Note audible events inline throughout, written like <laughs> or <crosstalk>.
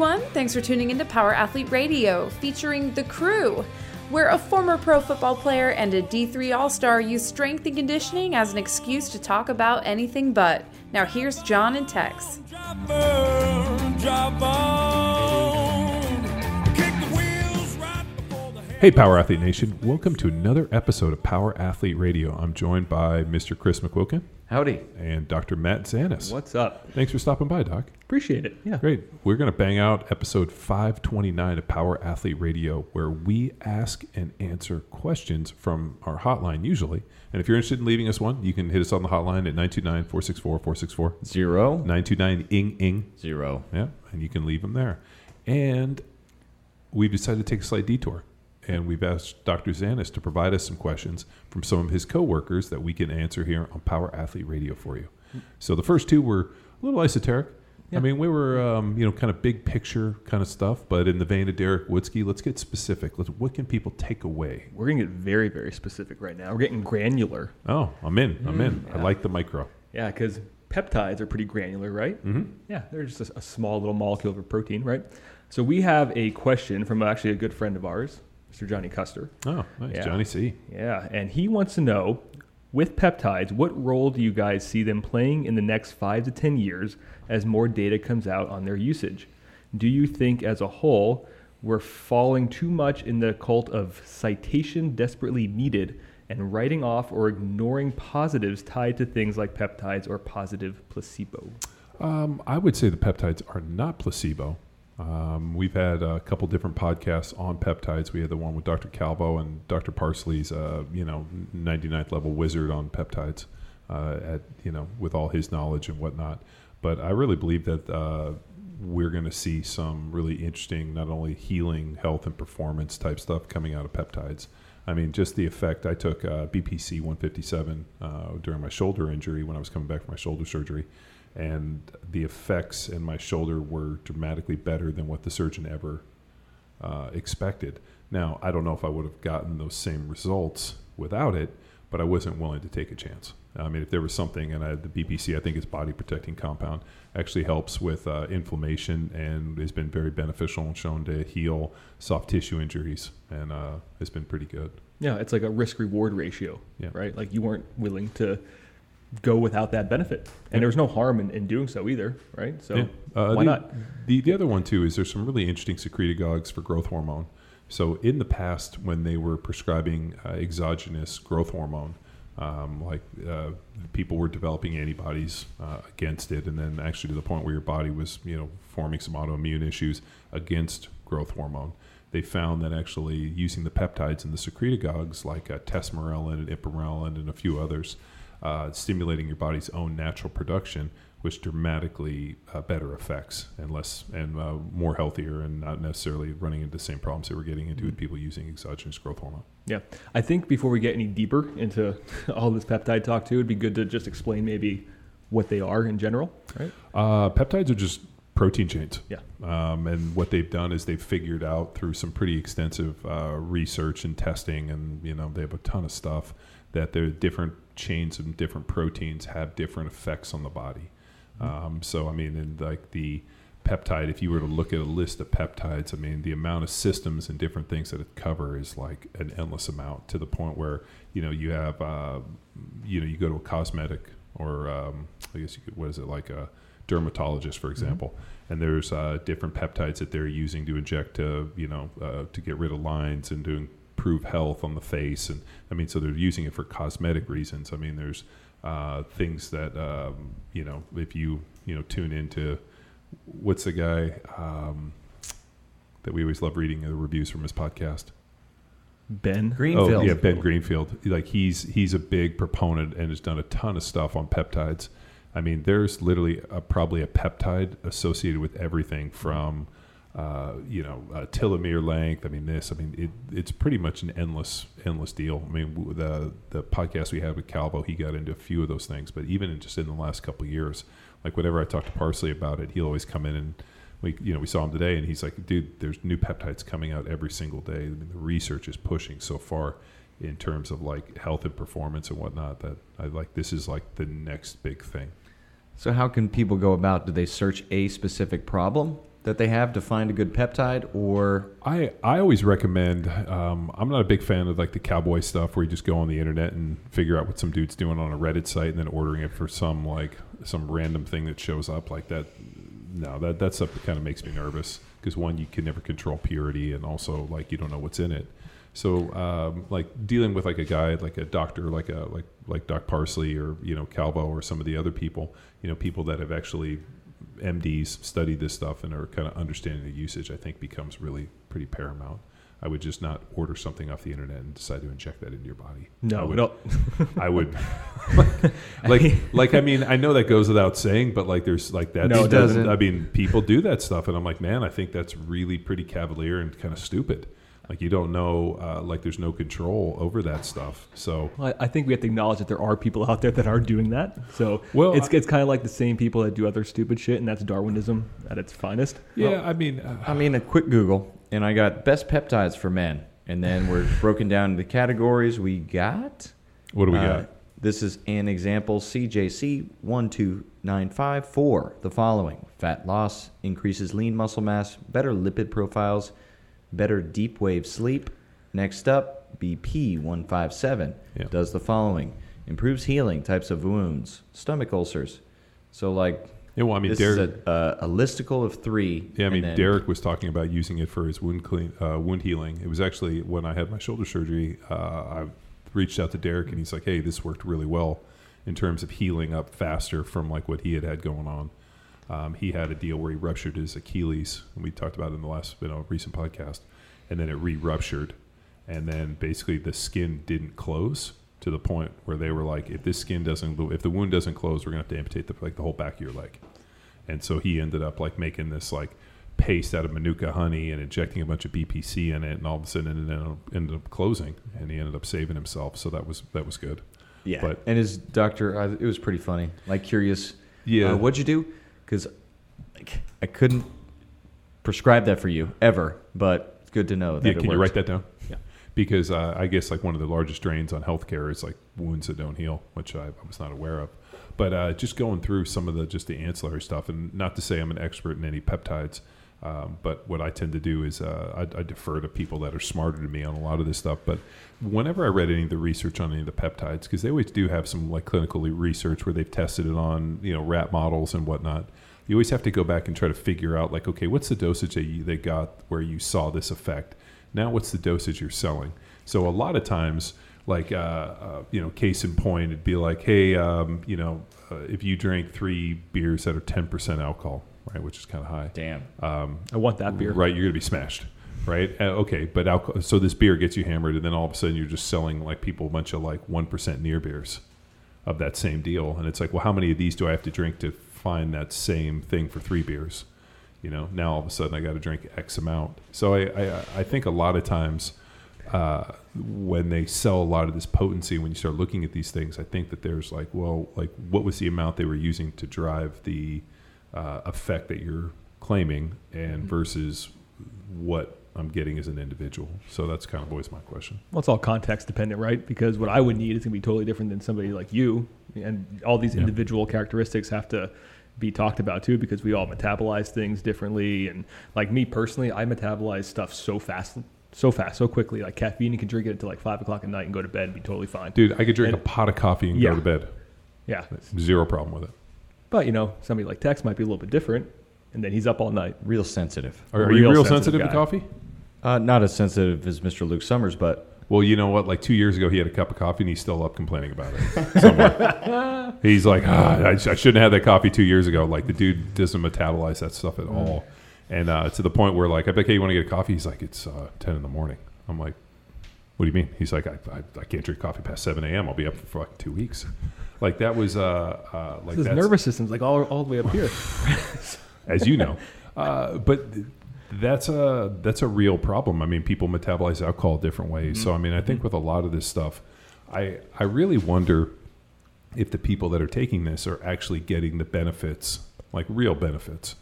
everyone. Thanks for tuning into Power Athlete Radio, featuring The Crew, where a former pro football player and a D3 All Star use strength and conditioning as an excuse to talk about anything but. Now, here's John and Tex. Hey, Power Athlete Nation. Welcome to another episode of Power Athlete Radio. I'm joined by Mr. Chris McQuilkin Howdy. and Dr. Matt Zanis. What's up? Thanks for stopping by, Doc. Appreciate it. Yeah. Great. We're going to bang out episode 529 of Power Athlete Radio, where we ask and answer questions from our hotline, usually. And if you're interested in leaving us one, you can hit us on the hotline at 929 464 464. Zero. 929 ing ing. Zero. Yeah, and you can leave them there. And we've decided to take a slight detour. And we've asked Dr. Zanis to provide us some questions from some of his coworkers that we can answer here on Power Athlete Radio for you. So the first two were a little esoteric. I mean, we were, um, you know, kind of big picture kind of stuff, but in the vein of Derek Woodske, let's get specific. Let's, what can people take away? We're gonna get very, very specific right now. We're getting granular. Oh, I'm in. I'm in. I like the micro. Yeah, because peptides are pretty granular, right? Mm-hmm. Yeah, they're just a, a small little molecule of a protein, right? So we have a question from actually a good friend of ours, Mr. Johnny Custer. Oh, nice. Yeah. Johnny C. Yeah, and he wants to know, with peptides, what role do you guys see them playing in the next five to ten years as more data comes out on their usage? Do you think, as a whole, we're falling too much in the cult of citation desperately needed and writing off or ignoring positives tied to things like peptides or positive placebo? Um, I would say the peptides are not placebo. Um, we've had a couple different podcasts on peptides. We had the one with Dr. Calvo and Dr. Parsley's, uh, you know, 99th level wizard on peptides, uh, at you know, with all his knowledge and whatnot. But I really believe that uh, we're going to see some really interesting, not only healing, health, and performance type stuff coming out of peptides. I mean, just the effect. I took uh, BPC 157 uh, during my shoulder injury when I was coming back from my shoulder surgery and the effects in my shoulder were dramatically better than what the surgeon ever uh, expected. Now, I don't know if I would have gotten those same results without it, but I wasn't willing to take a chance. I mean, if there was something, and I the BPC, I think it's body protecting compound, actually helps with uh, inflammation and has been very beneficial and shown to heal soft tissue injuries, and uh, it's been pretty good. Yeah, it's like a risk reward ratio, Yeah. right? Like you weren't willing to go without that benefit, and Yeah. there was no harm in, in doing so either, right? So Yeah. Uh, why the, not? The, the other one too is there's some really interesting secretagogues for growth hormone. So in the past, when they were prescribing uh, exogenous growth hormone, um, like uh, people were developing antibodies uh, against it, and then actually to the point where your body was, you know, forming some autoimmune issues against growth hormone. They found that actually using the peptides and the secretagogues like uh, tesamorelin and ipamorelin and a few others, uh, stimulating your body's own natural production, which dramatically uh, better effects and less and uh, more healthier and not necessarily running into the same problems that we're getting into with people using exogenous growth hormone. Yeah, I think before we get any deeper into <laughs> all this peptide talk, too, it'd be good to just explain maybe what they are in general, right? Uh, peptides are just protein chains. Yeah. Um, and what they've done is they've figured out through some pretty extensive uh, research and testing, and you know they have a ton of stuff that they're different chains and different proteins have different effects on the body. Um, so I mean, in like the peptide, if you were to look at a list of peptides, I mean, the amount of systems and different things that it cover is like an endless amount to the point where you know you have uh, you know you go to a cosmetic or um, I guess you could, what is it like a dermatologist, for example, and there's uh, different peptides that they're using to inject to you know uh, to get rid of lines and to improve health on the face, and I mean, so they're using it for cosmetic reasons. I mean, there's uh, things that um, you know if you you know tune into what's the guy um, that we always love reading the reviews from his podcast. Ben. Greenfield. Oh yeah, Ben Greenfield. Like he's he's a big proponent and has done a ton of stuff on peptides. I mean, there's literally a, probably a peptide associated with everything from uh, you know uh, telomere length. I mean, this. I mean, it, it's pretty much an endless endless deal. I mean, the the podcast we had with Calvo, he got into a few of those things, but even in just in the last couple years, like whenever I talk to Parsley about it, he'll always come in and we you know we saw him today and he's like dude there's new peptides coming out every single day I mean, the research is pushing so far in terms of like health and performance and whatnot that I like this is like the next big thing So how can people go about? Do they search a specific problem that they have to find a good peptide, or I, I always recommend. Um, I'm not a big fan of like the cowboy stuff where you just go on the internet and figure out what some dude's doing on a Reddit site and then ordering it for some like some random thing that shows up like that. No, that that stuff kind of makes me nervous because one, you can never control purity, and also like you don't know what's in it. So um, like dealing with like a guy like a doctor like a like like Doc Parsley or you know Calvo or some of the other people, you know people that have actually MDs study this stuff and are kind of understanding the usage, I think becomes really pretty paramount. I would just not order something off the internet and decide to inject that into your body. I No, would, no. I would <laughs> <laughs> <laughs> like, like, I mean, I know that goes without saying, but like, there's like that. No, it doesn't. I mean, people do that stuff, and I'm like, man, I think that's really pretty cavalier and kind of stupid. Like, you don't know, uh, like, there's no control over that stuff. So, Well, I I think we have to acknowledge that there are people out there that are doing that. So Well, it's I- it's kind of like the same people that do other stupid shit, and that's Darwinism at its finest. yeah, I mean, uh, I mean, a quick Google, and I got best peptides for men, and then we're <laughs> broken down into categories. We got. what do we uh, got? This is an example CJC 12954 the following fat loss, increases lean muscle mass, better lipid profiles, better deep wave sleep. Next up, BP 157 Yeah. does the following improves healing, types of wounds, stomach ulcers. So, like, Yeah, well, I mean, this Derek, is a, a, a listicle of three. Yeah, I mean, then- Derek was talking about using it for his wound clean, uh, wound healing. It was actually when I had my shoulder surgery. Uh, I reached out to Derek, and he's like, "Hey, this worked really well in terms of healing up faster from like what he had had going on." Um, he had a deal where he ruptured his Achilles, and we talked about it in the last you know recent podcast, and then it re-ruptured, and then basically the skin didn't close to the point where they were like, "If this skin doesn't, if the wound doesn't close, we're gonna have to amputate the like the whole back of your leg." and so he ended up like making this like paste out of manuka honey and injecting a bunch of BPC in it, and all of a sudden it ended up, ended up closing, and he ended up saving himself. So that was that was good. Yeah, But- and his doctor, uh, it was pretty funny. Like curious, Yeah. uh, what'd you do? Because I couldn't prescribe that for you ever, but it's good to know that Yeah, it can you write that down? Yeah. Because uh, I guess like one of the largest drains on healthcare is like wounds that don't heal, which I, I was not aware of. But uh, just going through some of the just the ancillary stuff, and not to say I'm an expert in any peptides, um, but what I tend to do is uh, I, I defer to people that are smarter than me on a lot of this stuff. But whenever I read any of the research on any of the peptides, because they always do have some like clinical research where they've tested it on you know rat models and whatnot, you always have to go back and try to figure out like okay, what's the dosage that you, they got where you saw this effect? Now, what's the dosage you're selling? So a lot of times, like uh, uh, you know, case in point, it'd be like, hey, um, you know, uh, if you drink three beers that are 10% alcohol, right, which is kind of high, Damn. um, I want that beer. right, you're gonna be smashed, right? Uh, okay, but alcohol, so this beer gets you hammered, and then all of a sudden you're just selling like people a bunch of like one percent near beers of that same deal, and it's like, well, how many of these do I have to drink to find that same thing for three beers? You know, now all of a sudden I got to drink X amount. So I, I, I think a lot of times uh, when they sell a lot of this potency, when you start looking at these things, I think that there's like, well, like what was the amount they were using to drive the uh, effect that you're claiming, and versus what I'm getting as an individual. So that's kind of always my question. Well, it's all context dependent, right? Because what I would need is going to be totally different than somebody like you, and all these Yeah. individual characteristics have to be talked about too, because we all metabolize things differently. And like me personally, I metabolize stuff so fast, so fast, so quickly. Like caffeine, you can drink it until like five o'clock at night and go to bed and be totally fine. Dude, I could drink And- a pot of coffee and Yeah. go to bed. Yeah, Zero problem with it. But you know, somebody like Tex might be a little bit different, and then he's up all night. Real sensitive. Are, are you Real real sensitive sensitive, to coffee? Uh, not as sensitive as Mr. Luke Summers, but Well, you know what? Like two years ago, he had a cup of coffee and he's still up complaining about it. <laughs> somewhere. he's like, ah, I, I shouldn't have had that coffee two years ago. Like the dude doesn't metabolize that stuff at all, and uh, to the point where like, I bet, hey, you want to get a coffee? He's like, it's uh, ten in the morning. I'm like, what do you mean? He's like, I, I, I can't drink coffee past seven a.m. I'll be up for like two weeks. Like that was uh, uh, like His nervous system's like all, all the way up here. <laughs> as you know. Uh, but th- that's a that's a real problem. I mean, people metabolize alcohol different ways. So I mean, I think with a lot of this stuff, I I really wonder if the people that are taking this are actually getting the benefits, like real benefits.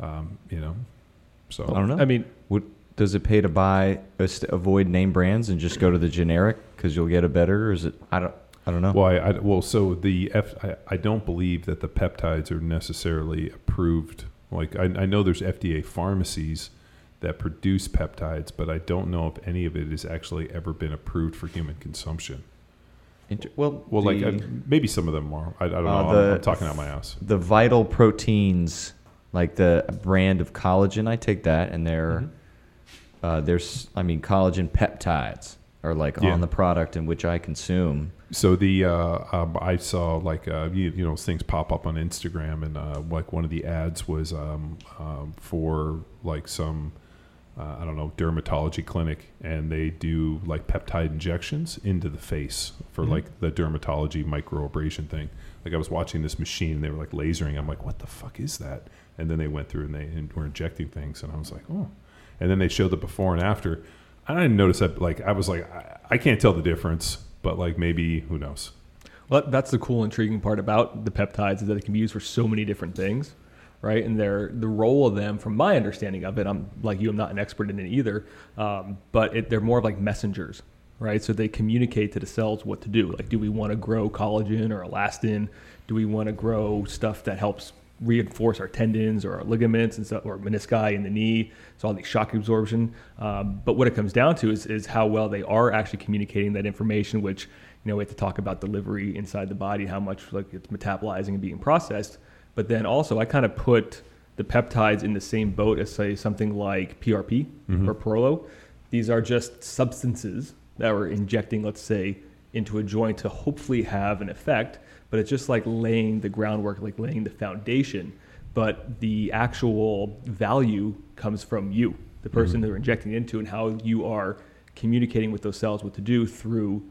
Um, you know, so I don't know. I mean, Would, does it pay to buy uh, avoid name brands and just go to the generic because you'll get a better? Or is it? I don't. I don't know. Well, I, I, well, so the F, I, I don't believe that the peptides are necessarily approved Like I, I know there's FDA pharmacies that produce peptides, but I don't know if any of it has actually ever been approved for human consumption. Inter- well, Well, like the- uh, maybe some of them are. I, I don't Uh, know. I'm- I'm, talking out my ass. the vital proteins, like the brand of collagen, I take that, and they're Mhm. Uh, there's, I mean, collagen peptides are like Yeah. on the product in which I consume. So the uh, um, I saw like uh, you, you know things pop up on Instagram, and uh, like one of the ads was um, um, for like some uh, I don't know dermatology clinic, and they do like peptide injections into the face for Mhm. like the dermatology microabrasion thing. Like I was watching this machine, and they were like lasering. I'm like, what the fuck is that? And then they went through and they were injecting things, and I was like, oh. And then they showed the before and after. I didn't notice that. Like I was like, I, I can't tell the difference, but like maybe who knows. Well, that's the cool, intriguing part about the peptides is that it can be used for so many different things, right? And they're, the role of them, from my understanding of it, I'm like you, I'm not an expert in it either, um, but it, they're more of like messengers, right? So they communicate to the cells what to do. Like, do we want to grow collagen or elastin? Do we want to grow stuff that helps reinforce our tendons or our ligaments and stuff, or menisci in the knee? So all the shock absorption. Um, but what it comes down to is, is how well they are actually communicating that information, which you know, we have to talk about delivery inside the body, how much like it's metabolizing and being processed. But then also, I kind of put the peptides in the same boat as say something like PRP Mhm. or Prolo. These are just substances that we're injecting, let's say, into a joint to hopefully have an effect. But it's just like laying the groundwork, like laying the foundation. But the actual value comes from you, the person Mhm. that they're injecting into, and how you are communicating with those cells what to do through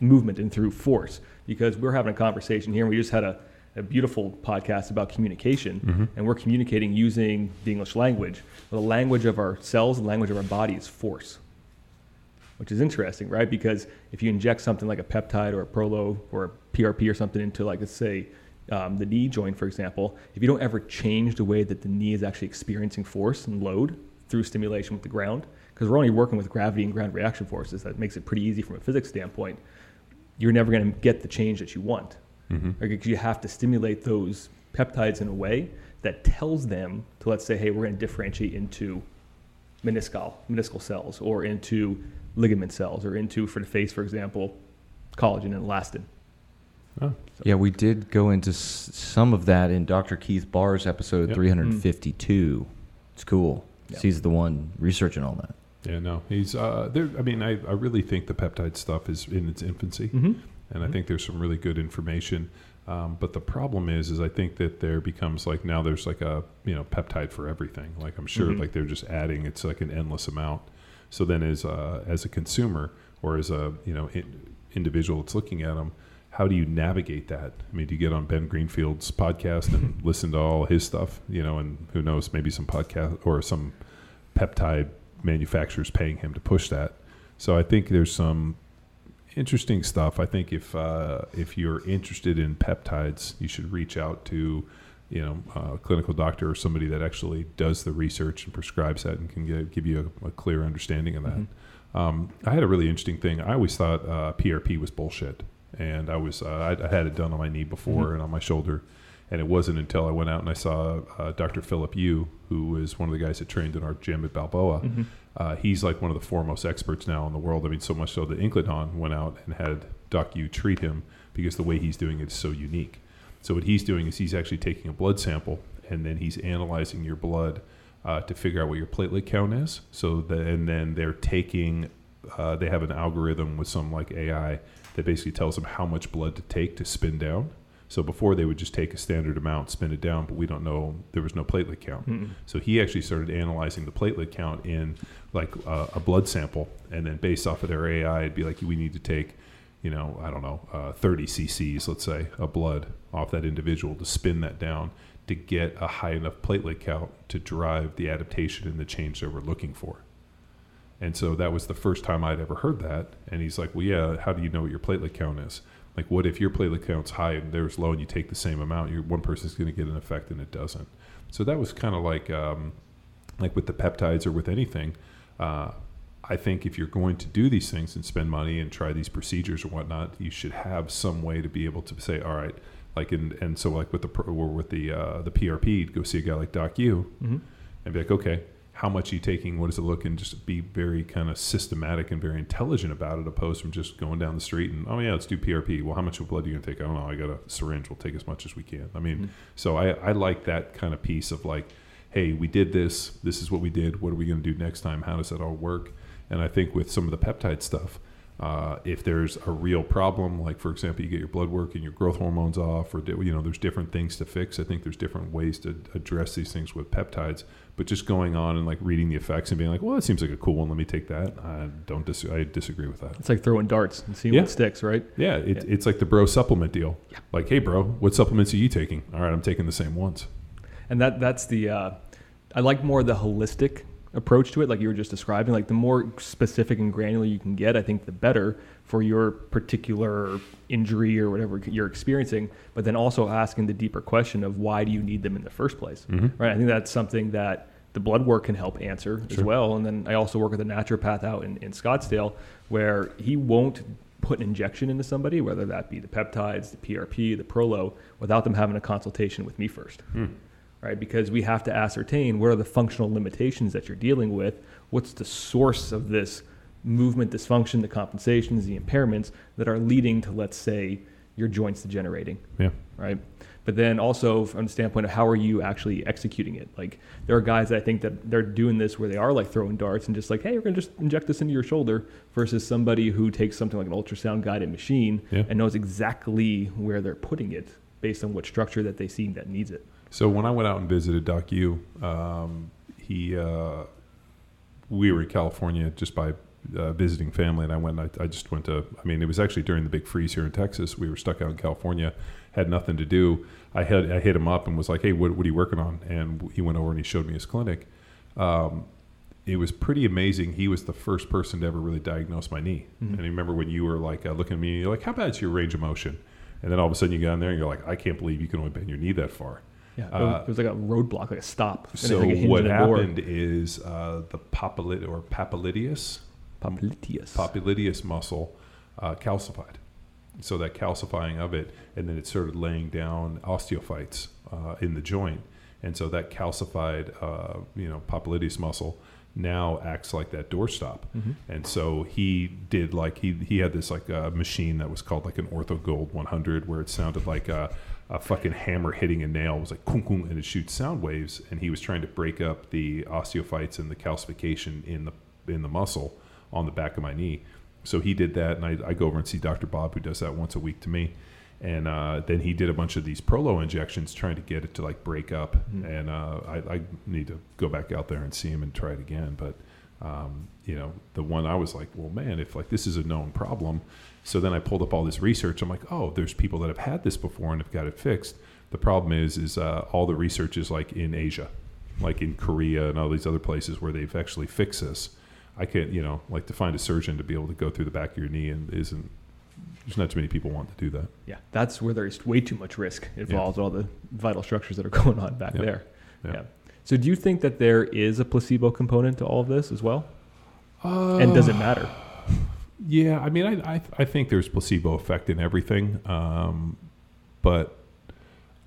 movement and through force because we're having a conversation here and we just had a, a beautiful podcast about communication Mhm. and we're communicating using the english language the language of our cells the language of our body is force which is interesting right because if you inject something like a peptide or a prolo or a prp or something into like let's say um, the knee joint for example if you don't ever change the way that the knee is actually experiencing force and load through stimulation with the ground because we're only working with gravity and ground reaction forces that makes it pretty easy from a physics standpoint you're never going to get the change that you want Mhm. because you have to stimulate those peptides in a way that tells them to let's say hey we're going to differentiate into meniscal meniscal cells or into ligament cells or into for the face for example collagen and elastin Oh, Yeah, we did go into s- some of that in Dr. Keith Barr's episode Yep. 352. It's cool. Yeah. He's the one researching all that. yeah, no, he's uh, there. I mean, I, I really think the peptide stuff is in its infancy, mm-hmm. and I Mhm. think there's some really good information. Um, but the problem is, is I think that there becomes like now there's like a you know peptide for everything. Like I'm sure Mhm. like they're just adding. It's like an endless amount. So then, as uh, as a consumer or as a you know in, individual that's looking at them, how do you navigate that? I mean, do you get on Ben Greenfield's podcast and <laughs> listen to all his stuff? You know, and who knows, maybe some podcast or some peptide manufacturers paying him to push that. So I think there's some interesting stuff. I think if uh, if you're interested in peptides, you should reach out to you know a clinical doctor or somebody that actually does the research and prescribes that and can give, give you a, a clear understanding of that. Mhm. Um, I had a really interesting thing. I always thought uh, PRP was bullshit, and I was uh, I, I had it done on my knee before Mhm. and on my shoulder, and it wasn't until I went out and I saw uh, Dr. Philip Yu, who is one of the guys that trained in our gym at Balboa. Mm-hmm. Uh, he's like one of the foremost experts now in the world. I mean, so much so that Incledon went out and had Doc Yu treat him because the way he's doing it is so unique. So what he's doing is he's actually taking a blood sample and then he's analyzing your blood uh, to figure out what your platelet count is. So the, and then they're taking, uh, they have an algorithm with some like AI that basically tells them how much blood to take to spin down. So before they would just take a standard amount, spin it down, but we don't know there was no platelet count. Mm-hmm. So he actually started analyzing the platelet count in like uh, a blood sample, and then based off of their AI, it'd be like we need to take, you know, I don't know, uh, 30 cc's, let's say, of blood off that individual to spin that down to get a high enough platelet count to drive the adaptation and the change that we're looking for. And so that was the first time I'd ever heard that. And he's like, "Well, yeah. How do you know what your platelet count is? Like, what if your platelet count's high and theirs low, and you take the same amount? You're, one person's going to get an effect and it doesn't." So that was kind of like, um, like with the peptides or with anything. Uh, I think if you're going to do these things and spend money and try these procedures or whatnot, you should have some way to be able to say, "All right, Like in, and so like with the or with the uh, the PRP, go see a guy like Doc Yu, Mhm. and be like, okay, how much are you taking? What does it look? And just be very kind of systematic and very intelligent about it, opposed from just going down the street and oh yeah, let's do PRP. Well, how much of blood are you gonna take? I don't know. I got a syringe. We'll take as much as we can. I mean, Mhm. so I I like that kind of piece of like, hey, we did this. This is what we did. What are we gonna do next time? How does that all work? And I think with some of the peptide stuff, uh, if there's a real problem, like for example, you get your blood work and your growth hormones off, or you know, there's different things to fix. I think there's different ways to address these things with peptides. But just going on and like reading the effects and being like, well, that seems like a cool one. Let me take that. I don't. Dis- I disagree with that. It's like throwing darts and seeing Yeah. what sticks, right? Yeah, it, it's like the bro supplement deal. Like, hey, bro, what supplements are you taking? All right, I'm taking the same ones. And that that's the uh, I like more the holistic approach to it, like you were just describing. Like the more specific and granular you can get, I think the better for your particular injury or whatever you're experiencing. But then also asking the deeper question of why do you need them in the first place, Mhm. right? I think that's something that the blood work can help answer as well. And then I also work with a naturopath out in, in Scottsdale where he won't put an injection into somebody, whether that be the peptides, the PRP, the Prolo, without them having a consultation with me first Hmm. Right? Because we have to ascertain what are the functional limitations that you're dealing with. What's the source of this movement dysfunction, the compensations, the impairments that are leading to, let's say, your joints degenerating, Yeah. right? But then also from the standpoint of how are you actually executing it? Like there are guys that I think that they're doing this where they are like throwing darts and just like, hey, we're gonna just inject this into your shoulder, versus somebody who takes something like an ultrasound guided machine Yeah. and knows exactly where they're putting it based on what structure that they see that needs it. So when I went out and visited Doc Yu, um, he, uh, we were in California just by uh, visiting family, and I went. I, I just went to. I mean, it was actually during the big freeze here in Texas. We were stuck out in California, had nothing to do. I had I hit him up and was like, "Hey, what, what are you working on?" And he went over and he showed me his clinic. Um, it was pretty amazing. He was the first person to ever really diagnose my knee. Mhm. And I remember when you were like uh, looking at me, you're like, "How bad's your range of motion?" And then all of a sudden you get in there and you're like, "I can't believe you can only bend your knee that far." Yeah, it Uh, was, it was like a roadblock, like a stop. and So like a what a door. happened is uh, the papillit or papillidius Popliteus. papillidius muscle uh, calcified. So that calcifying of it, and then it started laying down osteophytes uh, in the joint, and so that calcified, uh, you know, papillidius muscle now acts like that doorstop. Mhm. And so he did like he he had this like uh, machine that was called like an Ortho Gold 100, where it sounded like a, a fucking hammer hitting a nail. It was like kung kung, and it shoots sound waves. And he was trying to break up the osteophytes and the calcification in the in the muscle on the back of my knee. So he did that, and I, I go over and see Dr. Bob, who does that once a week to me. And uh, then he did a bunch of these Prolo injections, trying to get it to like break up. Mhm. And uh, I, I need to go back out there and see him and try it again. But um, you know, the one I was like, well, man, if like this is a known problem. So then I pulled up all this research. I'm like, oh, there's people that have had this before and have got it fixed. The problem is, is uh, all the research is like in Asia, like in Korea and all these other places where they've actually fixed this. I can't, you know, like to find a surgeon to be able to go through the back of your knee and isn't. There's not too many people want to do that. Yeah, that's where there's way too much risk involved. All the vital structures that are <laughs> going on back Yep. there. Yeah. Yeah. So, do you think that there is a placebo component to all of this as well? Uh, And does it matter? Yeah, I mean, I, I I think there's placebo effect in everything, um, but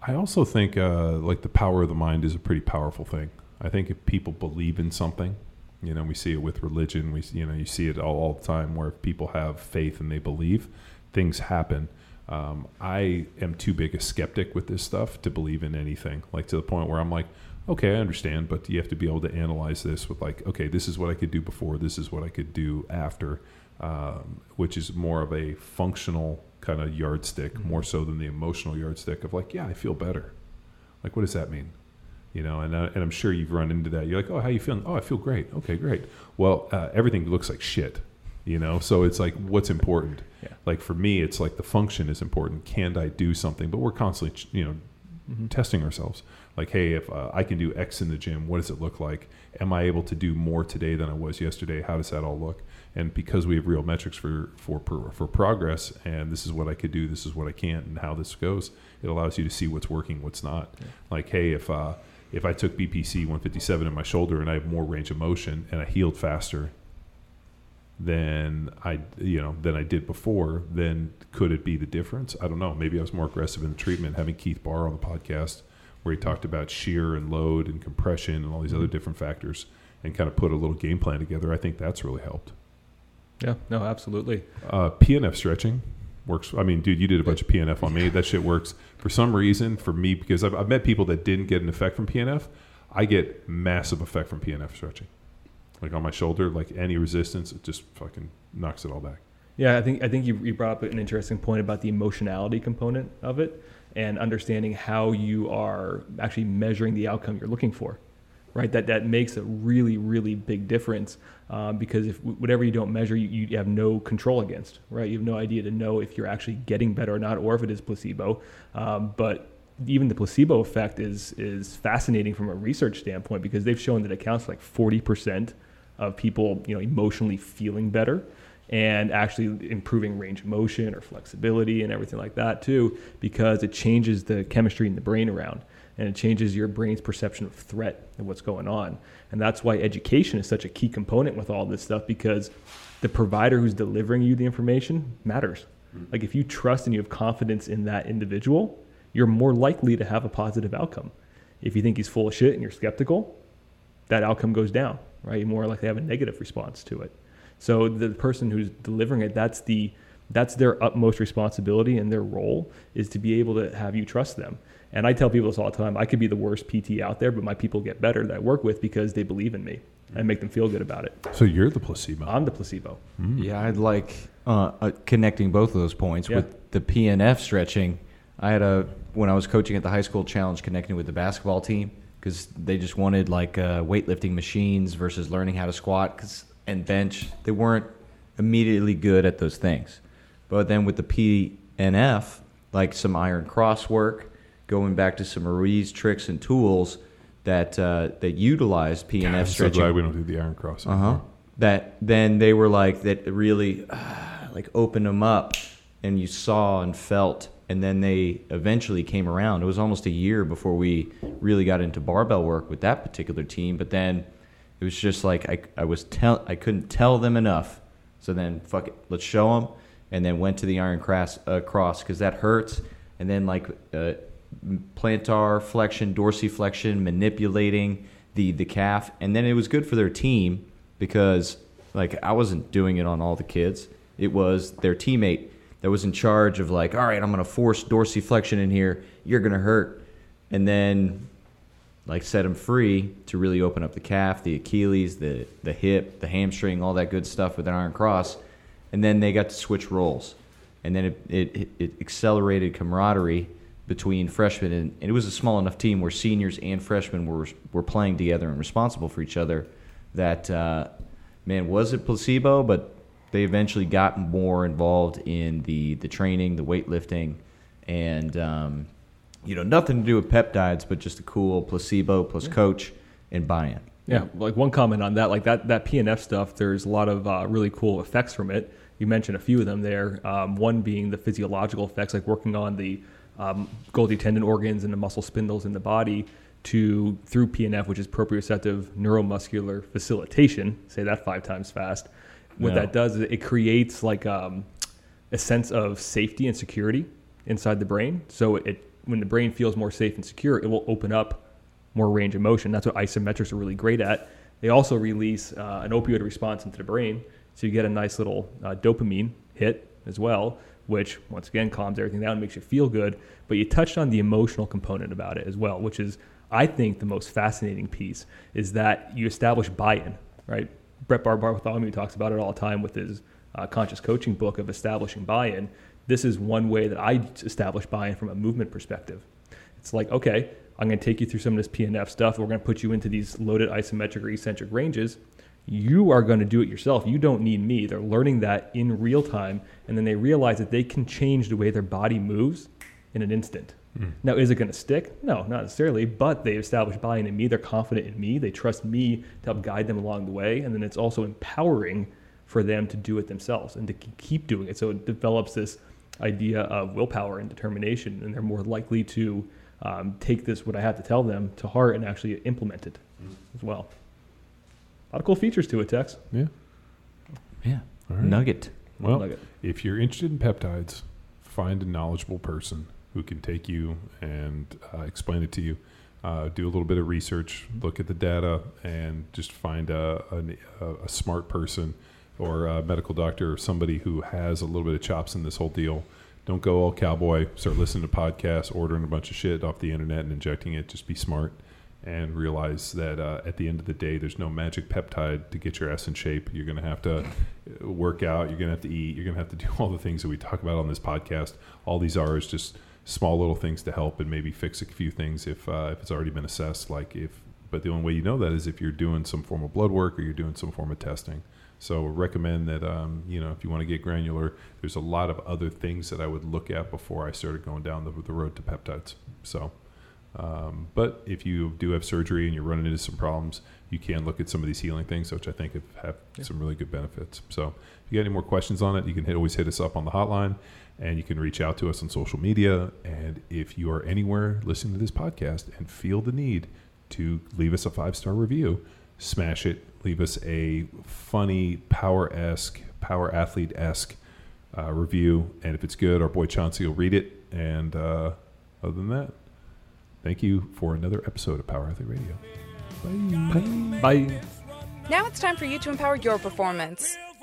I also think uh, like the power of the mind is a pretty powerful thing. I think if people believe in something, you know, we see it with religion. We you know you see it all, all the time where if people have faith and they believe, things happen. Um, I am too big a skeptic with this stuff to believe in anything. Like to the point where I'm like, okay, I understand, but you have to be able to analyze this with like, okay, this is what I could do before, this is what I could do after, um, which is more of a functional kind of yardstick, Mhm. more so than the emotional yardstick of like, yeah, I feel better. Like, what does that mean? You know, and, uh, and I'm sure you've run into that. You're like, oh, how you feeling? Oh, I feel great. Okay, great. Well, uh, everything looks like shit. You know, so it's like, what's important? Yeah. Like for me, it's like the function is important. Can I do something? But we're constantly, you know, Mhm. testing ourselves. Like, hey, if uh, I can do X in the gym, what does it look like? Am I able to do more today than I was yesterday? How does that all look? And because we have real metrics for for for, for progress, and this is what I could do, this is what I can't, and how this goes, it allows you to see what's working, what's not. Yeah. Like, hey, if uh, if I took BPC 157 in my shoulder and I have more range of motion and I healed faster, than I you know than I did before, then could it be the difference? I don't know. Maybe I was more aggressive in the treatment. Having Keith Barr on the podcast where he talked about shear and load and compression and all these other different factors and kind of put a little game plan together. I think that's really helped. Yeah, no, absolutely. Uh, PNF stretching works. I mean, dude, you did a bunch of PNF on me. That shit works for some reason for me because I've, I've met people that didn't get an effect from PNF. I get massive effect from PNF stretching, like on my shoulder, like any resistance, it just fucking knocks it all back. Yeah, I think I think you, you brought up an interesting point about the emotionality component of it and understanding how you are actually measuring the outcome you're looking for, right? That that makes a really really big difference um, because if whatever you don't measure, you, you have no control against, right? You have no idea to know if you're actually getting better or not, or if it is placebo. Um, but even the placebo effect is is fascinating from a research standpoint because they've shown that it counts like 40% of people, you know, emotionally feeling better and actually improving range of motion or flexibility and everything like that too because it changes the chemistry in the brain around and it changes your brain's perception of threat and what's going on. And that's why education is such a key component with all this stuff because the provider who's delivering you the information matters. Mm-hmm. Like if you trust and you have confidence in that individual you're more likely to have a positive outcome. If you think he's full of shit and you're skeptical that outcome goes down right you're more likely to have a negative response to it so the person who's delivering it, that's the that's their utmost responsibility and their role is to be able to have you trust them. And I tell people this all the time. I could be the worst PT out there, but my people get better that I work with because they believe in me and make them feel good about it. So you're the placebo. I'm the placebo. Yeah, I'd like uh, uh, connecting both of those points Yeah. with the PNF stretching. I had a when I was coaching at the high school challenge, connecting with the basketball team because they just wanted like uh, weightlifting machines versus learning how to squat 'cause- and bench. They weren't immediately good at those things, but then with the PNF, like some iron cross work, going back to some Ruiz tricks and tools that uh, that utilized PNF I'm so glad we don't do the iron cross. uh huh. That then they were like that really uh, like opened them up, and you saw and felt, and then they eventually came around. It was almost a year before we really got into barbell work with that particular team, but then it was just like I I was tell I couldn't tell them enough. So then fuck it, let's show them, and then went to the iron cross uh, cross because that hurts, and then like. Uh, plantar flexion, dorsiflexion, manipulating the the calf, and then it was good for their team because like I wasn't doing it on all the kids. It was their teammate that was in charge of like, all right, I'm gonna force dorsiflexion in here. You're gonna hurt, and then like set him free to really open up the calf, the Achilles, the the hip, the hamstring, all that good stuff with an iron cross, and then they got to switch roles, and then it it, it accelerated camaraderie between freshmen, and, and it was a small enough team where seniors and freshmen were were playing together and responsible for each other. That uh, man was it placebo, but they eventually got more involved in the the training, the weightlifting, and um, you know nothing to do with peptides, but just a cool placebo plus coach and buy-in. Yeah, like one comment on that, like that that PNF stuff. There's a lot of uh, really cool effects from it. You mentioned a few of them there. Um, one being the physiological effects, like working on the um, Golgi tendon organs and the muscle spindles in the body to through PNF, which is proprioceptive neuromuscular facilitation. Say that five times fast. What Yeah. that does is it creates like um, a sense of safety and security inside the brain. So it when the brain feels more safe and secure, it will open up more range of motion. That's what isometrics are really great at. They also release uh, an opioid response into the brain, so you get a nice little uh, dopamine hit as well, which once again calms everything down and makes you feel good. But you touched on the emotional component about it as well, which is I think the most fascinating piece is that you establish buy-in, right? Brett Bar- Bartholomew talks about it all the time with his uh, conscious coaching book of establishing buy-in. This is one way that I establish buy-in from a movement perspective. It's like, okay, I'm going to take you through some of this PNF stuff. We're going to put you into these loaded isometric or eccentric ranges. You are going to do it yourself. You don't need me. They're learning that in real time, and then they realize that they can change the way their body moves in an instant. Now, is it going to stick? No, not necessarily, but they establish buy-in in me. They're confident in me. They trust me to help guide them along the way, and then it's also empowering for them to do it themselves and to keep doing it. So it develops this idea of willpower and determination, and they're more likely to um, take this, what I have to tell them, to heart and actually implement it as well. A lot of cool features to it, Tex. Yeah. Yeah. All right. Nugget. Well, Nugget. if you're interested in peptides, find a knowledgeable person who can take you and uh, explain it to you. Uh, do a little bit of research, look at the data, and just find a, a, a smart person or a medical doctor or somebody who has a little bit of chops in this whole deal. Don't go all cowboy, start listening to podcasts, ordering a bunch of shit off the internet and injecting it. Just be smart and realize that uh, at the end of the day, there's no magic peptide to get your ass in shape. You're going to have to uh, work out. You're going to have to eat. You're going to have to do <laughs> all the things that we talk about on this podcast. All these are is just small little things to help and maybe fix a few things if uh, if it's already been assessed. Like if, but the only way you know that is if you're doing some form of blood work or you're doing some form of testing. So recommend that um, you know if you want to get granular, there's a lot of other things that I would look at before I started going down the, the road to peptides. So. Um, but if you do have surgery and you're running into some problems, you can look at some of these healing things, which I think have, have some really good benefits. So if you got any more questions on it, you can hit, always hit us up on the hotline and you can reach out to us on social media. And if you are anywhere listening to this podcast and feel the need to leave us a five star review, smash it. Leave us a funny, power esque, power athlete esque uh, review. And if it's good, our boy Chauncey will read it. And uh, other than that, thank you for another episode of Power Athlete Radio. Bye. Bye. Now it's time for you to empower your performance.